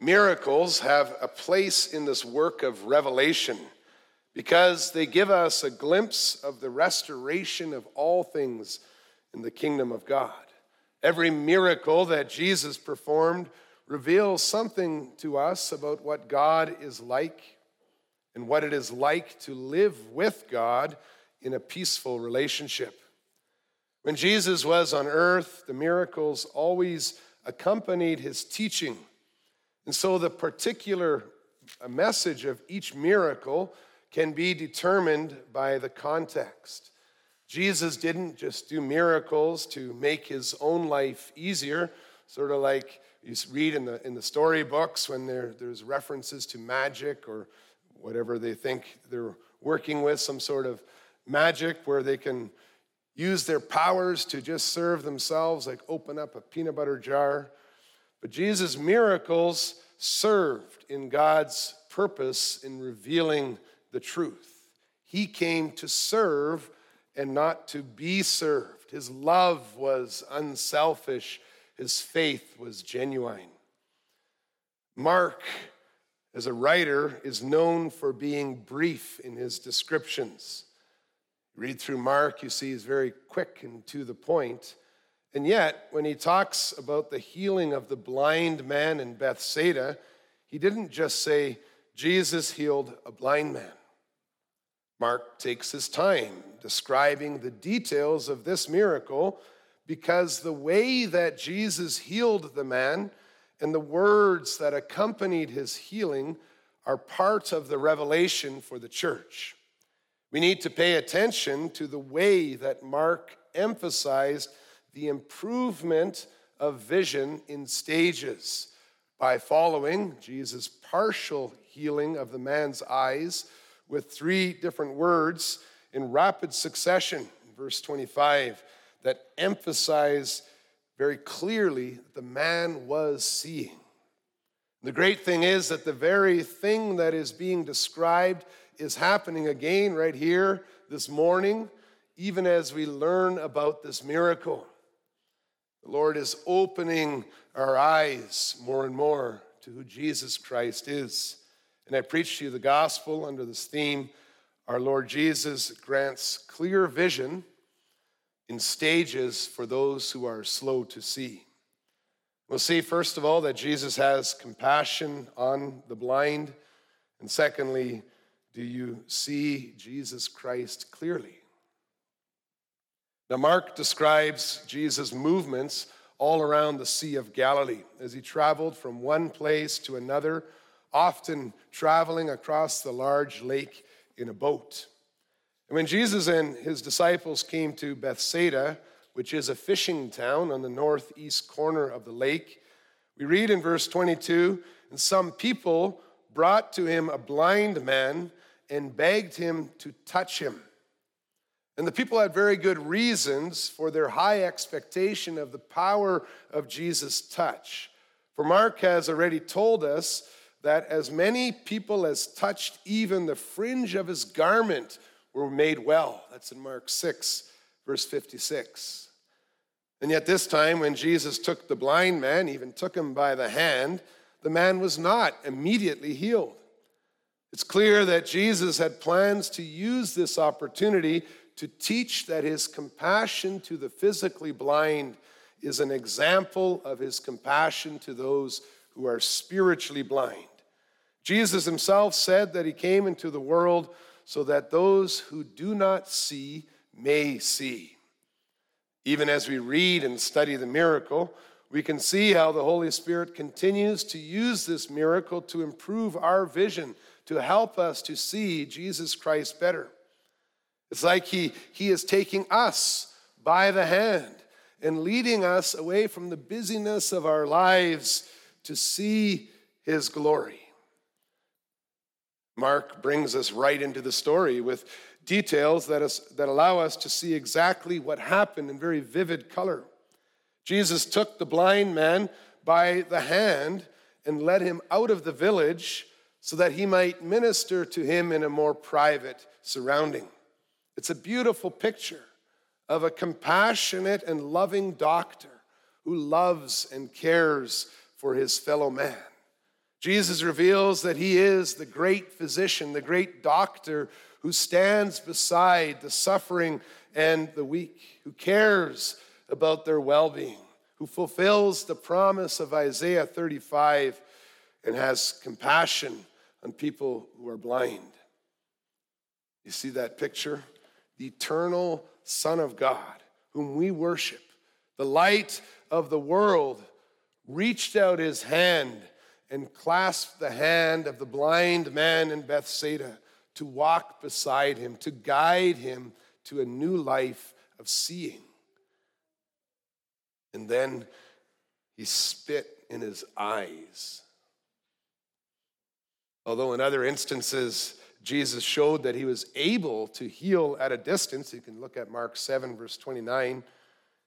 Miracles have a place in this work of revelation because they give us a glimpse of the restoration of all things in the kingdom of God. Every miracle that Jesus performed reveals something to us about what God is like and what it is like to live with God in a peaceful relationship. When Jesus was on earth, the miracles always accompanied his teaching. And so the particular uh, message of each miracle can be determined by the context. Jesus didn't just do miracles to make his own life easier, sort of like you read in the, in the storybooks when there, there's references to magic or whatever they think they're working with, some sort of magic where they can use their powers to just serve themselves, like open up a peanut butter jar. But Jesus' miracles served in God's purpose in revealing the truth. He came to serve and not to be served. His love was unselfish, his faith was genuine. Mark, as a writer, is known for being brief in his descriptions. Read through Mark, you see he's very quick and to the point. And yet, when he talks about the healing of the blind man in Bethsaida, he didn't just say, Jesus healed a blind man. Mark takes his time describing the details of this miracle because the way that Jesus healed the man and the words that accompanied his healing are part of the revelation for the church. We need to pay attention to the way that Mark emphasized the improvement of vision in stages by following Jesus' partial healing of the man's eyes with three different words in rapid succession, verse 25, that emphasize very clearly that the man was seeing. The great thing is that the very thing that is being described is happening again right here this morning, even as we learn about this miracle. The Lord is opening our eyes more and more to who Jesus Christ is. And I preach to you the gospel under this theme. Our Lord Jesus grants clear vision in stages for those who are slow to see. We'll see, first of all, that Jesus has compassion on the blind. And secondly, do you see Jesus Christ clearly? Now, Mark describes Jesus' movements all around the Sea of Galilee as he traveled from one place to another, often traveling across the large lake in a boat. And when Jesus and his disciples came to Bethsaida, which is a fishing town on the northeast corner of the lake, we read in verse 22 and some people brought to him a blind man and begged him to touch him. And the people had very good reasons for their high expectation of the power of Jesus' touch. For Mark has already told us that as many people as touched even the fringe of his garment were made well. That's in Mark 6, verse 56. And yet, this time, when Jesus took the blind man, even took him by the hand, the man was not immediately healed. It's clear that Jesus had plans to use this opportunity to teach that his compassion to the physically blind is an example of his compassion to those who are spiritually blind. Jesus himself said that he came into the world so that those who do not see may see. Even as we read and study the miracle, we can see how the Holy Spirit continues to use this miracle to improve our vision to help us to see Jesus Christ better. It's like he, he is taking us by the hand and leading us away from the busyness of our lives to see his glory. Mark brings us right into the story with details that, is, that allow us to see exactly what happened in very vivid color. Jesus took the blind man by the hand and led him out of the village so that he might minister to him in a more private surrounding. It's a beautiful picture of a compassionate and loving doctor who loves and cares for his fellow man. Jesus reveals that he is the great physician, the great doctor who stands beside the suffering and the weak, who cares about their well being, who fulfills the promise of Isaiah 35 and has compassion on people who are blind. You see that picture? The eternal Son of God, whom we worship, the light of the world, reached out his hand and clasped the hand of the blind man in Bethsaida to walk beside him, to guide him to a new life of seeing. And then he spit in his eyes. Although in other instances, Jesus showed that he was able to heal at a distance. You can look at Mark 7, verse 29.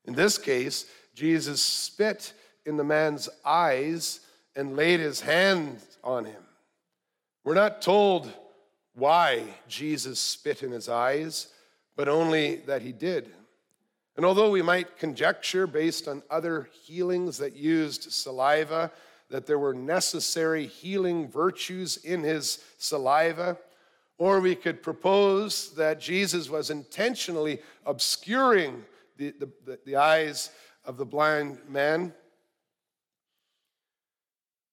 In this case, Jesus spit in the man's eyes and laid his hands on him. We're not told why Jesus spit in his eyes, but only that he did. And although we might conjecture based on other healings that used saliva that there were necessary healing virtues in his saliva, or we could propose that Jesus was intentionally obscuring the, the, the eyes of the blind man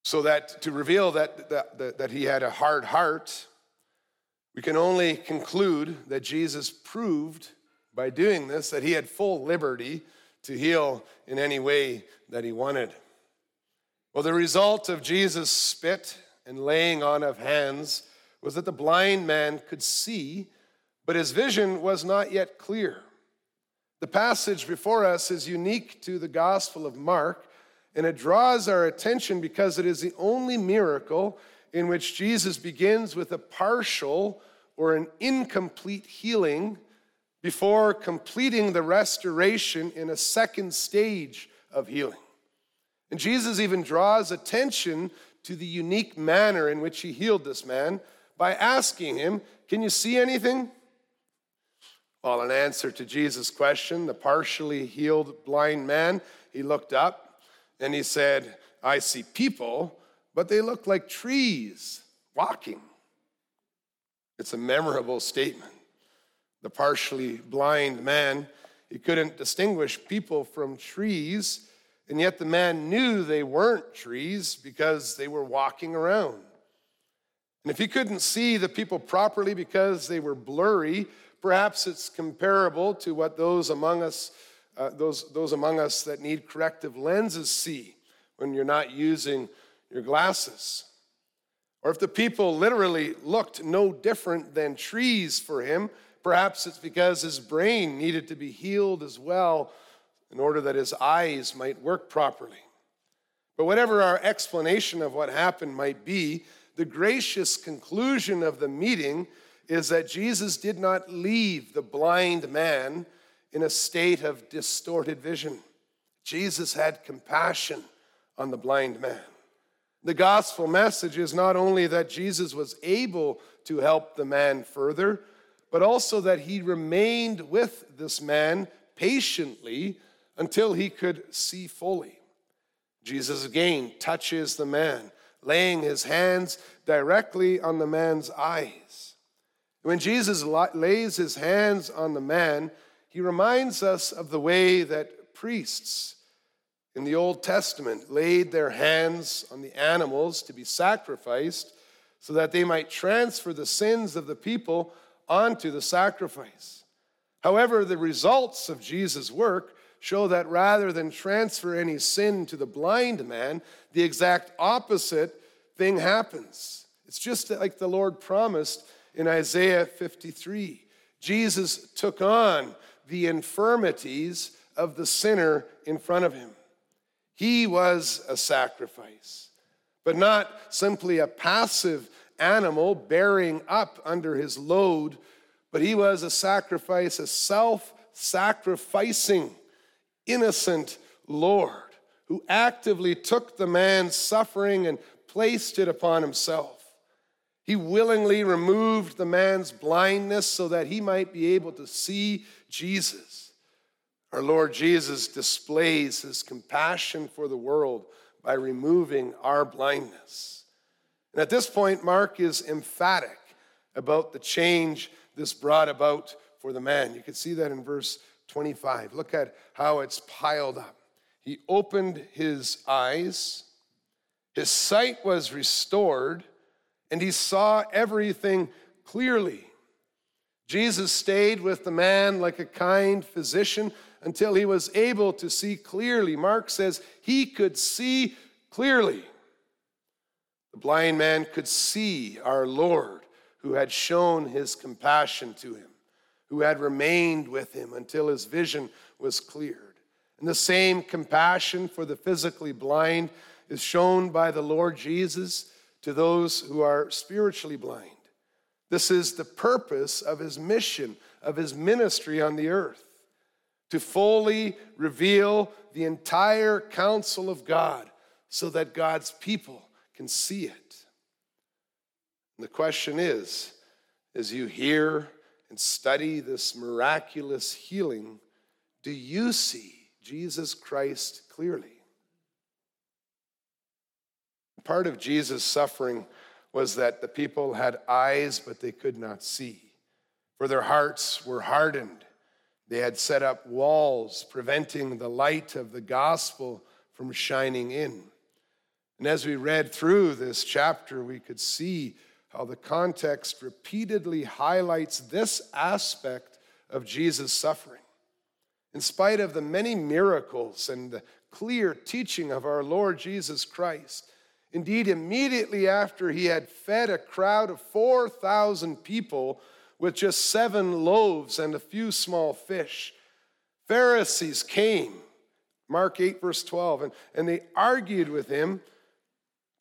so that to reveal that, that, that he had a hard heart, we can only conclude that Jesus proved by doing this that he had full liberty to heal in any way that he wanted. Well, the result of Jesus' spit and laying on of hands was that the blind man could see, but his vision was not yet clear. The passage before us is unique to the Gospel of Mark and it draws our attention because it is the only miracle in which Jesus begins with a partial or an incomplete healing before completing the restoration in a second stage of healing. And Jesus even draws attention to the unique manner in which he healed this man by asking him, Can you see anything? Well, in answer to Jesus' question, the partially healed blind man, he looked up and he said, I see people, but they look like trees walking. It's a memorable statement. The partially blind man, he couldn't distinguish people from trees, and yet the man knew they weren't trees because they were walking around. And if he couldn't see the people properly because they were blurry, perhaps it's comparable to what those among us uh, those, those among us that need corrective lenses see when you're not using your glasses. Or if the people literally looked no different than trees for him, perhaps it's because his brain needed to be healed as well in order that his eyes might work properly. But whatever our explanation of what happened might be, the gracious conclusion of the meeting is that Jesus did not leave the blind man in a state of distorted vision. Jesus had compassion on the blind man. The gospel message is not only that Jesus was able to help the man further, but also that he remained with this man patiently until he could see fully. Jesus again touches the man, laying his hands directly on the man's eyes. When Jesus lays his hands on the man, he reminds us of the way that priests in the Old Testament laid their hands on the animals to be sacrificed so that they might transfer the sins of the people onto the sacrifice. However, the results of Jesus' work show that rather than transfer any sin to the blind man, the exact opposite thing happens. It's just like the Lord promised in Isaiah 53. Jesus took on the infirmities of the sinner in front of him. He was a sacrifice, but not simply a passive animal bearing up under his load, but he was a sacrifice, a self sacrificing, innocent Lord who actively took the man's suffering and placed it upon himself. He willingly removed the man's blindness so that he might be able to see Jesus. Our Lord Jesus displays his compassion for the world by removing our blindness. And at this point, Mark is emphatic about the change this brought about for the man. You can see that in verse 25. Look at how it's piled up. He opened his eyes, his sight was restored, and he saw everything clearly. Jesus stayed with the man like a kind physician until he was able to see clearly. Mark says he could see clearly. The blind man could see our Lord who had shown his compassion to him, who had remained with him until his vision was cleared. And the same compassion for the physically blind is shown by the Lord Jesus to those who are spiritually blind. This is the purpose of his mission, of his ministry on the earth, to fully reveal the entire counsel of God so that God's people can see it. And the question is as you hear and study this miraculous healing, do you see Jesus Christ clearly? Part of Jesus' suffering was that the people had eyes, but they could not see, for their hearts were hardened. They had set up walls, preventing the light of the gospel from shining in. And as we read through this chapter, we could see how the context repeatedly highlights this aspect of Jesus' suffering. In spite of the many miracles and the clear teaching of our Lord Jesus Christ, Indeed, immediately after he had fed a crowd of 4,000 people with just seven loaves and a few small fish, Pharisees came, Mark 8, verse 12, and, and they argued with him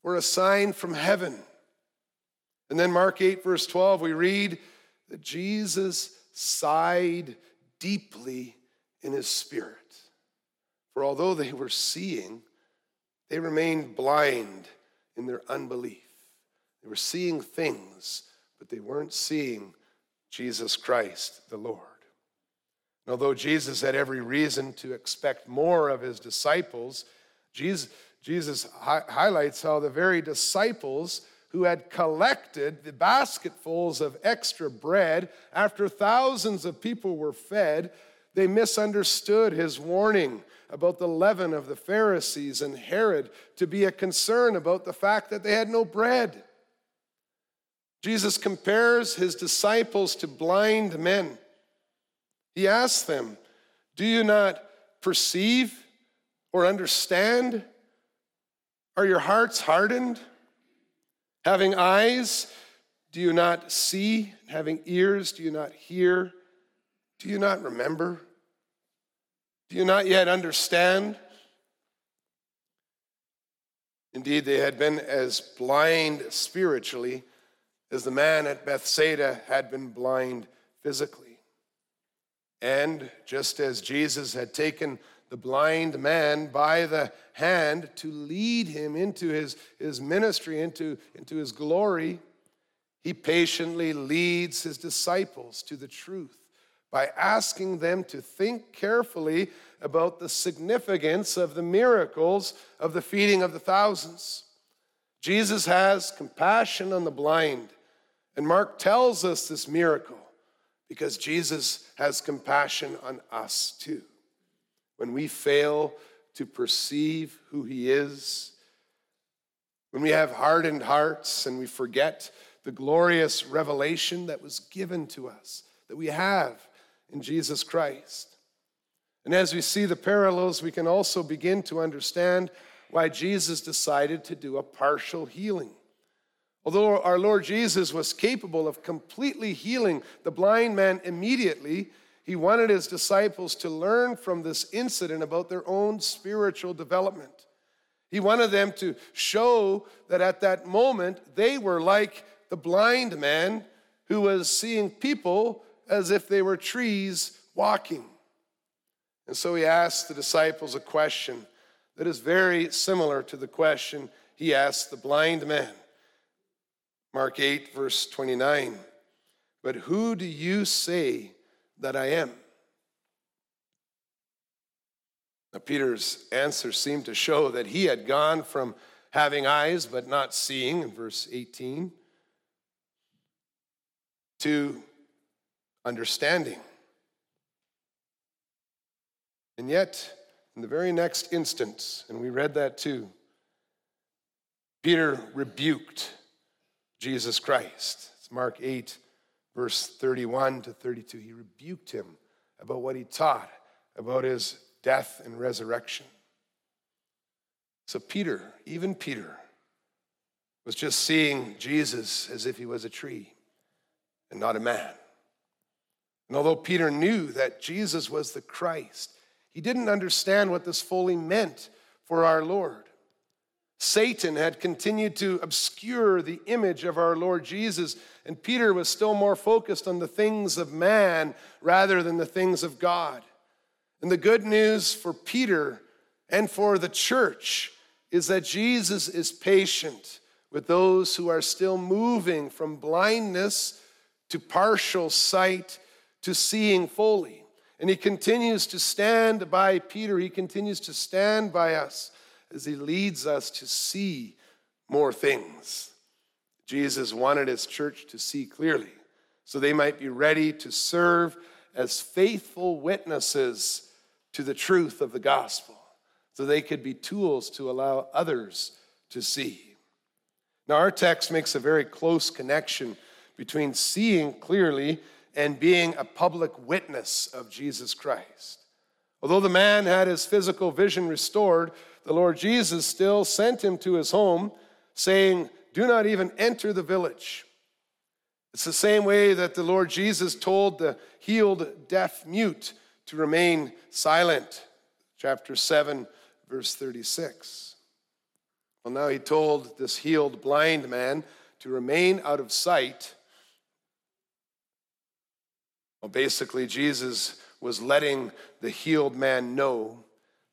for a sign from heaven. And then, Mark 8, verse 12, we read that Jesus sighed deeply in his spirit. For although they were seeing, they remained blind in their unbelief. They were seeing things, but they weren't seeing Jesus Christ, the Lord. And although Jesus had every reason to expect more of his disciples, Jesus, Jesus hi- highlights how the very disciples who had collected the basketfuls of extra bread after thousands of people were fed, they misunderstood his warning about the leaven of the Pharisees and Herod to be a concern about the fact that they had no bread. Jesus compares his disciples to blind men. He asks them, Do you not perceive or understand? Are your hearts hardened? Having eyes, do you not see? Having ears, do you not hear? Do you not remember? Do you not yet understand? Indeed, they had been as blind spiritually as the man at Bethsaida had been blind physically. And just as Jesus had taken the blind man by the hand to lead him into his, his ministry, into, into his glory, he patiently leads his disciples to the truth by asking them to think carefully about the significance of the miracles of the feeding of the thousands. Jesus has compassion on the blind, and Mark tells us this miracle because Jesus has compassion on us too. When we fail to perceive who He is, when we have hardened hearts and we forget the glorious revelation that was given to us, that we have in Jesus Christ. And as we see the parallels, we can also begin to understand why Jesus decided to do a partial healing. Although our Lord Jesus was capable of completely healing the blind man immediately, he wanted his disciples to learn from this incident about their own spiritual development. He wanted them to show that at that moment they were like the blind man who was seeing people as if they were trees walking. And so he asked the disciples a question that is very similar to the question he asked the blind man. Mark 8, verse 29. But who do you say that I am? Now, Peter's answer seemed to show that he had gone from having eyes but not seeing in verse 18, to understanding. And yet, in the very next instance, and we read that too, Peter rebuked Jesus Christ. It's Mark 8, verse 31 to 32. He rebuked him about what he taught about his death and resurrection. So, Peter, even Peter, was just seeing Jesus as if he was a tree and not a man. And although Peter knew that Jesus was the Christ, he didn't understand what this fully meant for our Lord. Satan had continued to obscure the image of our Lord Jesus, and Peter was still more focused on the things of man rather than the things of God. And the good news for Peter and for the church is that Jesus is patient with those who are still moving from blindness to partial sight to seeing fully. And he continues to stand by Peter, he continues to stand by us as he leads us to see more things. Jesus wanted his church to see clearly so they might be ready to serve as faithful witnesses to the truth of the gospel, so they could be tools to allow others to see. Now, our text makes a very close connection between seeing clearly and being a public witness of Jesus Christ. Although the man had his physical vision restored, the Lord Jesus still sent him to his home, saying, Do not even enter the village. It's the same way that the Lord Jesus told the healed deaf mute to remain silent. Chapter 7, verse 36. Well, now he told this healed blind man to remain out of sight. Well, basically, Jesus was letting the healed man know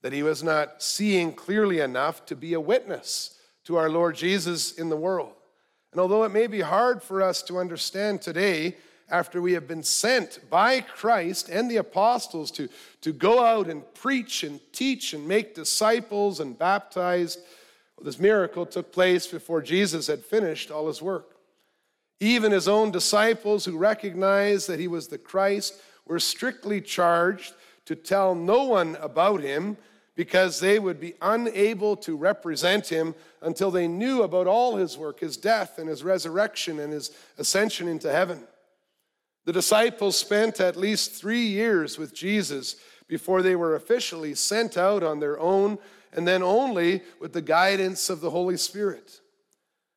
that he was not seeing clearly enough to be a witness to our Lord Jesus in the world. And although it may be hard for us to understand today, after we have been sent by Christ and the apostles to, to go out and preach and teach and make disciples and baptize, well, this miracle took place before Jesus had finished all his work. Even his own disciples who recognized that he was the Christ were strictly charged to tell no one about him because they would be unable to represent him until they knew about all his work, his death and his resurrection and his ascension into heaven. The disciples spent at least three years with Jesus before they were officially sent out on their own, and then only with the guidance of the Holy Spirit.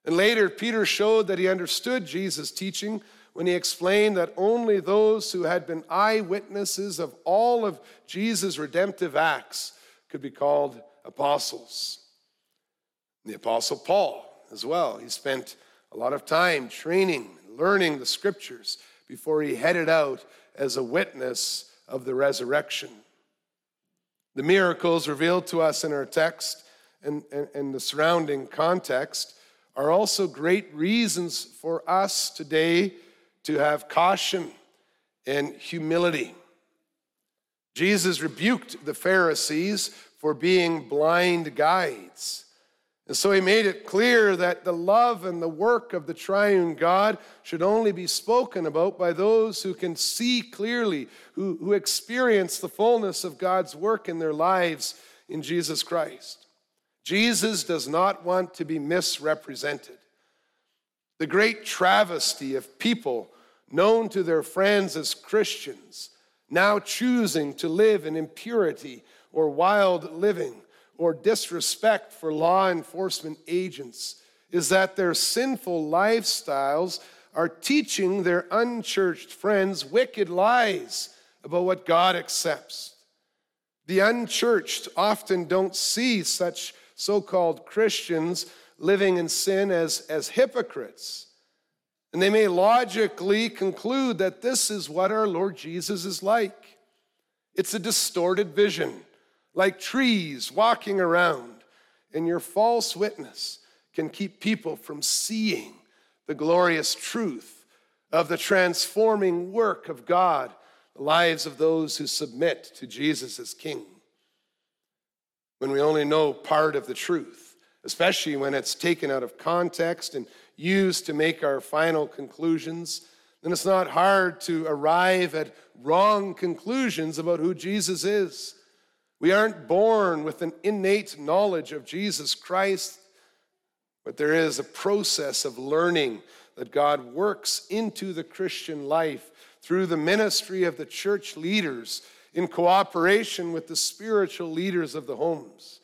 And later, Peter showed that he understood Jesus' teaching when he explained that only those who had been eyewitnesses of all of Jesus' redemptive acts could be called apostles. The Apostle Paul, as well, he spent a lot of time training, learning the scriptures before he headed out as a witness of the resurrection. The miracles revealed to us in our text and, and, and the surrounding context are also great reasons for us today to have caution and humility. Jesus rebuked the Pharisees for being blind guides. And so he made it clear that the love and the work of the triune God should only be spoken about by those who can see clearly, who, who experience the fullness of God's work in their lives in Jesus Christ. Jesus does not want to be misrepresented. The great travesty of people known to their friends as Christians now choosing to live in impurity or wild living or disrespect for law enforcement agents is that their sinful lifestyles are teaching their unchurched friends wicked lies about what God accepts. The unchurched often don't see such so called Christians living in sin as, as hypocrites. And they may logically conclude that this is what our Lord Jesus is like. It's a distorted vision, like trees walking around, and your false witness can keep people from seeing the glorious truth of the transforming work of God, the lives of those who submit to Jesus as King. When we only know part of the truth, especially when it's taken out of context and used to make our final conclusions, then it's not hard to arrive at wrong conclusions about who Jesus is. We aren't born with an innate knowledge of Jesus Christ, but there is a process of learning that God works into the Christian life through the ministry of the church leaders in cooperation with the spiritual leaders of the homes.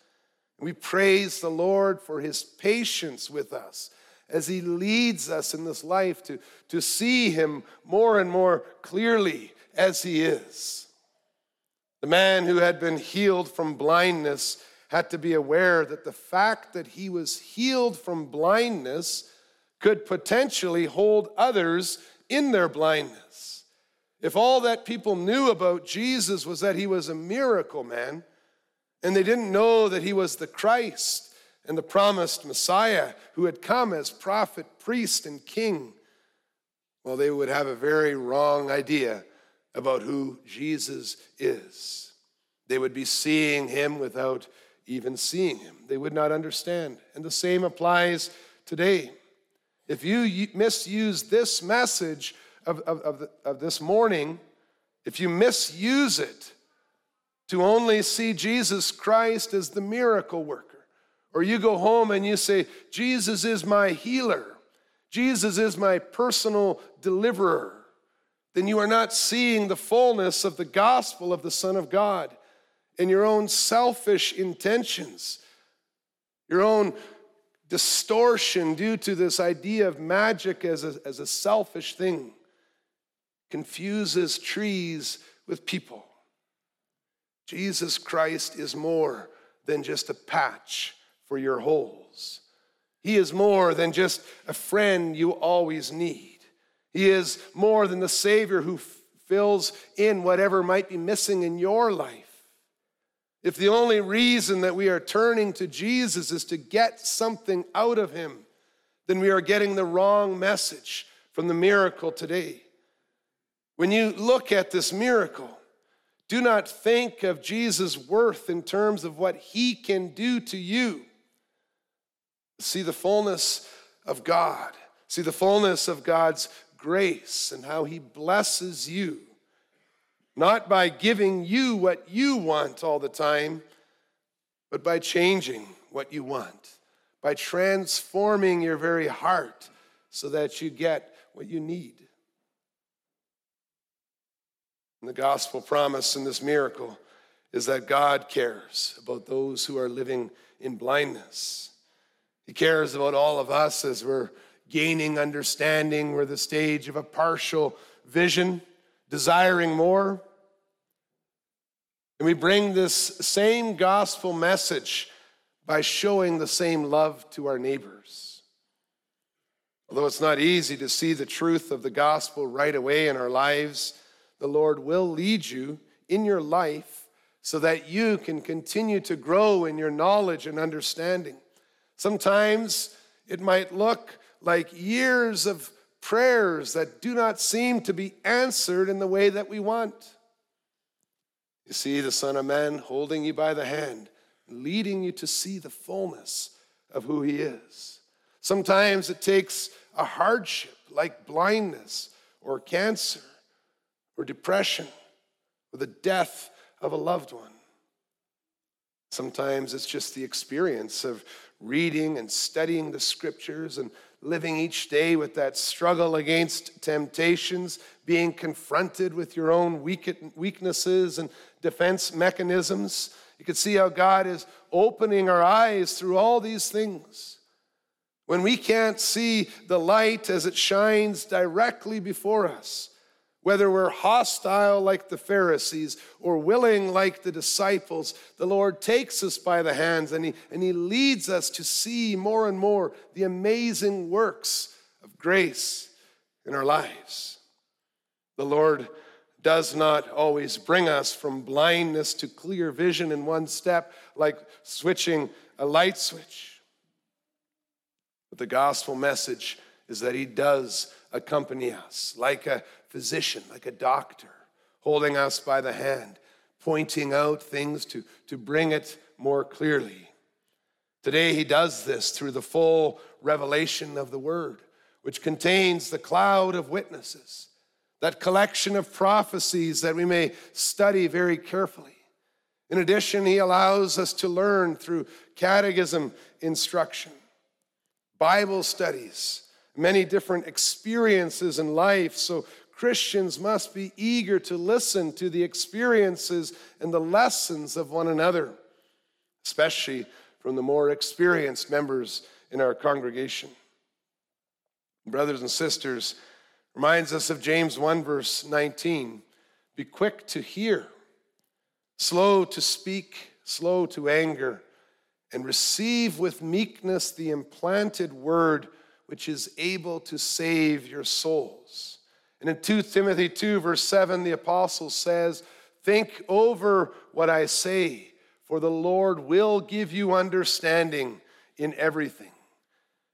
We praise the Lord for his patience with us as he leads us in this life to, to see him more and more clearly as he is. The man who had been healed from blindness had to be aware that the fact that he was healed from blindness could potentially hold others in their blindness. If all that people knew about Jesus was that he was a miracle man, and they didn't know that he was the Christ and the promised Messiah who had come as prophet, priest, and king, well, they would have a very wrong idea about who Jesus is. They would be seeing him without even seeing him. They would not understand. And the same applies today. If you misuse this message of, of, of, the, of this morning, if you misuse it to only see Jesus Christ as the miracle worker, or you go home and you say, Jesus is my healer, Jesus is my personal deliverer, then you are not seeing the fullness of the gospel of the Son of God in your own selfish intentions, your own distortion due to this idea of magic as a, as a selfish thing confuses trees with people. Jesus Christ is more than just a patch for your holes. He is more than just a friend you always need. He is more than the Savior who f- fills in whatever might be missing in your life. If the only reason that we are turning to Jesus is to get something out of him, then we are getting the wrong message from the miracle today. When you look at this miracle, do not think of Jesus' worth in terms of what he can do to you. See the fullness of God, see the fullness of God's grace and how he blesses you not by giving you what you want all the time, but by changing what you want, by transforming your very heart so that you get what you need. And the gospel promise in this miracle is that God cares about those who are living in blindness. He cares about all of us as we're gaining understanding. We're the stage of a partial vision desiring more. And we bring this same gospel message by showing the same love to our neighbors. Although it's not easy to see the truth of the gospel right away in our lives, the Lord will lead you in your life so that you can continue to grow in your knowledge and understanding. Sometimes it might look like years of prayers that do not seem to be answered in the way that we want. You see the Son of Man holding you by the hand, leading you to see the fullness of who He is. Sometimes it takes a hardship like blindness or cancer or depression or the death of a loved one. Sometimes it's just the experience of reading and studying the scriptures and living each day with that struggle against temptations, being confronted with your own weaknesses and defense mechanisms. You can see how God is opening our eyes through all these things. When we can't see the light as it shines directly before us, whether we're hostile like the Pharisees or willing like the disciples, the Lord takes us by the hands and he, and he leads us to see more and more the amazing works of grace in our lives. The Lord does not always bring us from blindness to clear vision in one step, like switching a light switch. But the gospel message is that He does accompany us like a physician, like a doctor, holding us by the hand, pointing out things to, to bring it more clearly. Today, he does this through the full revelation of the Word, which contains the cloud of witnesses, that collection of prophecies that we may study very carefully. In addition, he allows us to learn through catechism instruction, Bible studies, many different experiences in life. So Christians must be eager to listen to the experiences and the lessons of one another, especially from the more experienced members in our congregation. Brothers and sisters, reminds us of James 1, verse 19 be quick to hear, slow to speak, slow to anger, and receive with meekness the implanted word which is able to save your souls. And in 2 Timothy 2, verse 7, the apostle says, Think over what I say for the Lord will give you understanding in everything.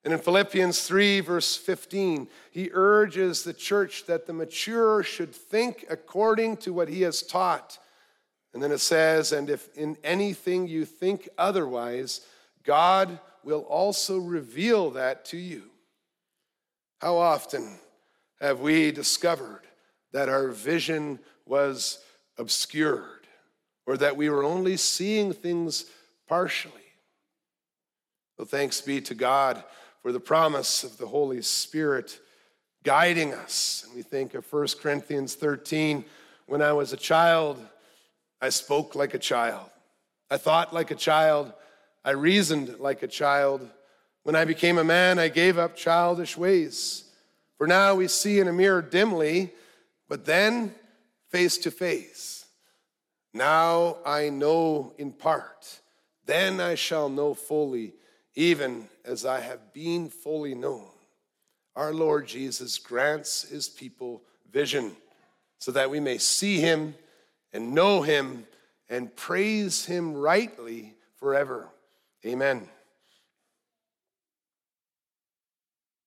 And in Philippians 3, verse 15, he urges the church that the mature should think according to what he has taught. And then it says, And if in anything you think otherwise, God will also reveal that to you. How often have we discovered that our vision was obscured? or that we were only seeing things partially. Well, thanks be to God for the promise of the Holy Spirit guiding us. And we think of 1 Corinthians 13 when I was a child, I spoke like a child, I thought like a child, I reasoned like a child. When I became a man, I gave up childish ways. For now we see in a mirror dimly, but then face to face. Now I know in part, then I shall know fully, even as I have been fully known. Our Lord Jesus grants his people vision so that we may see him and know him and praise him rightly forever. Amen.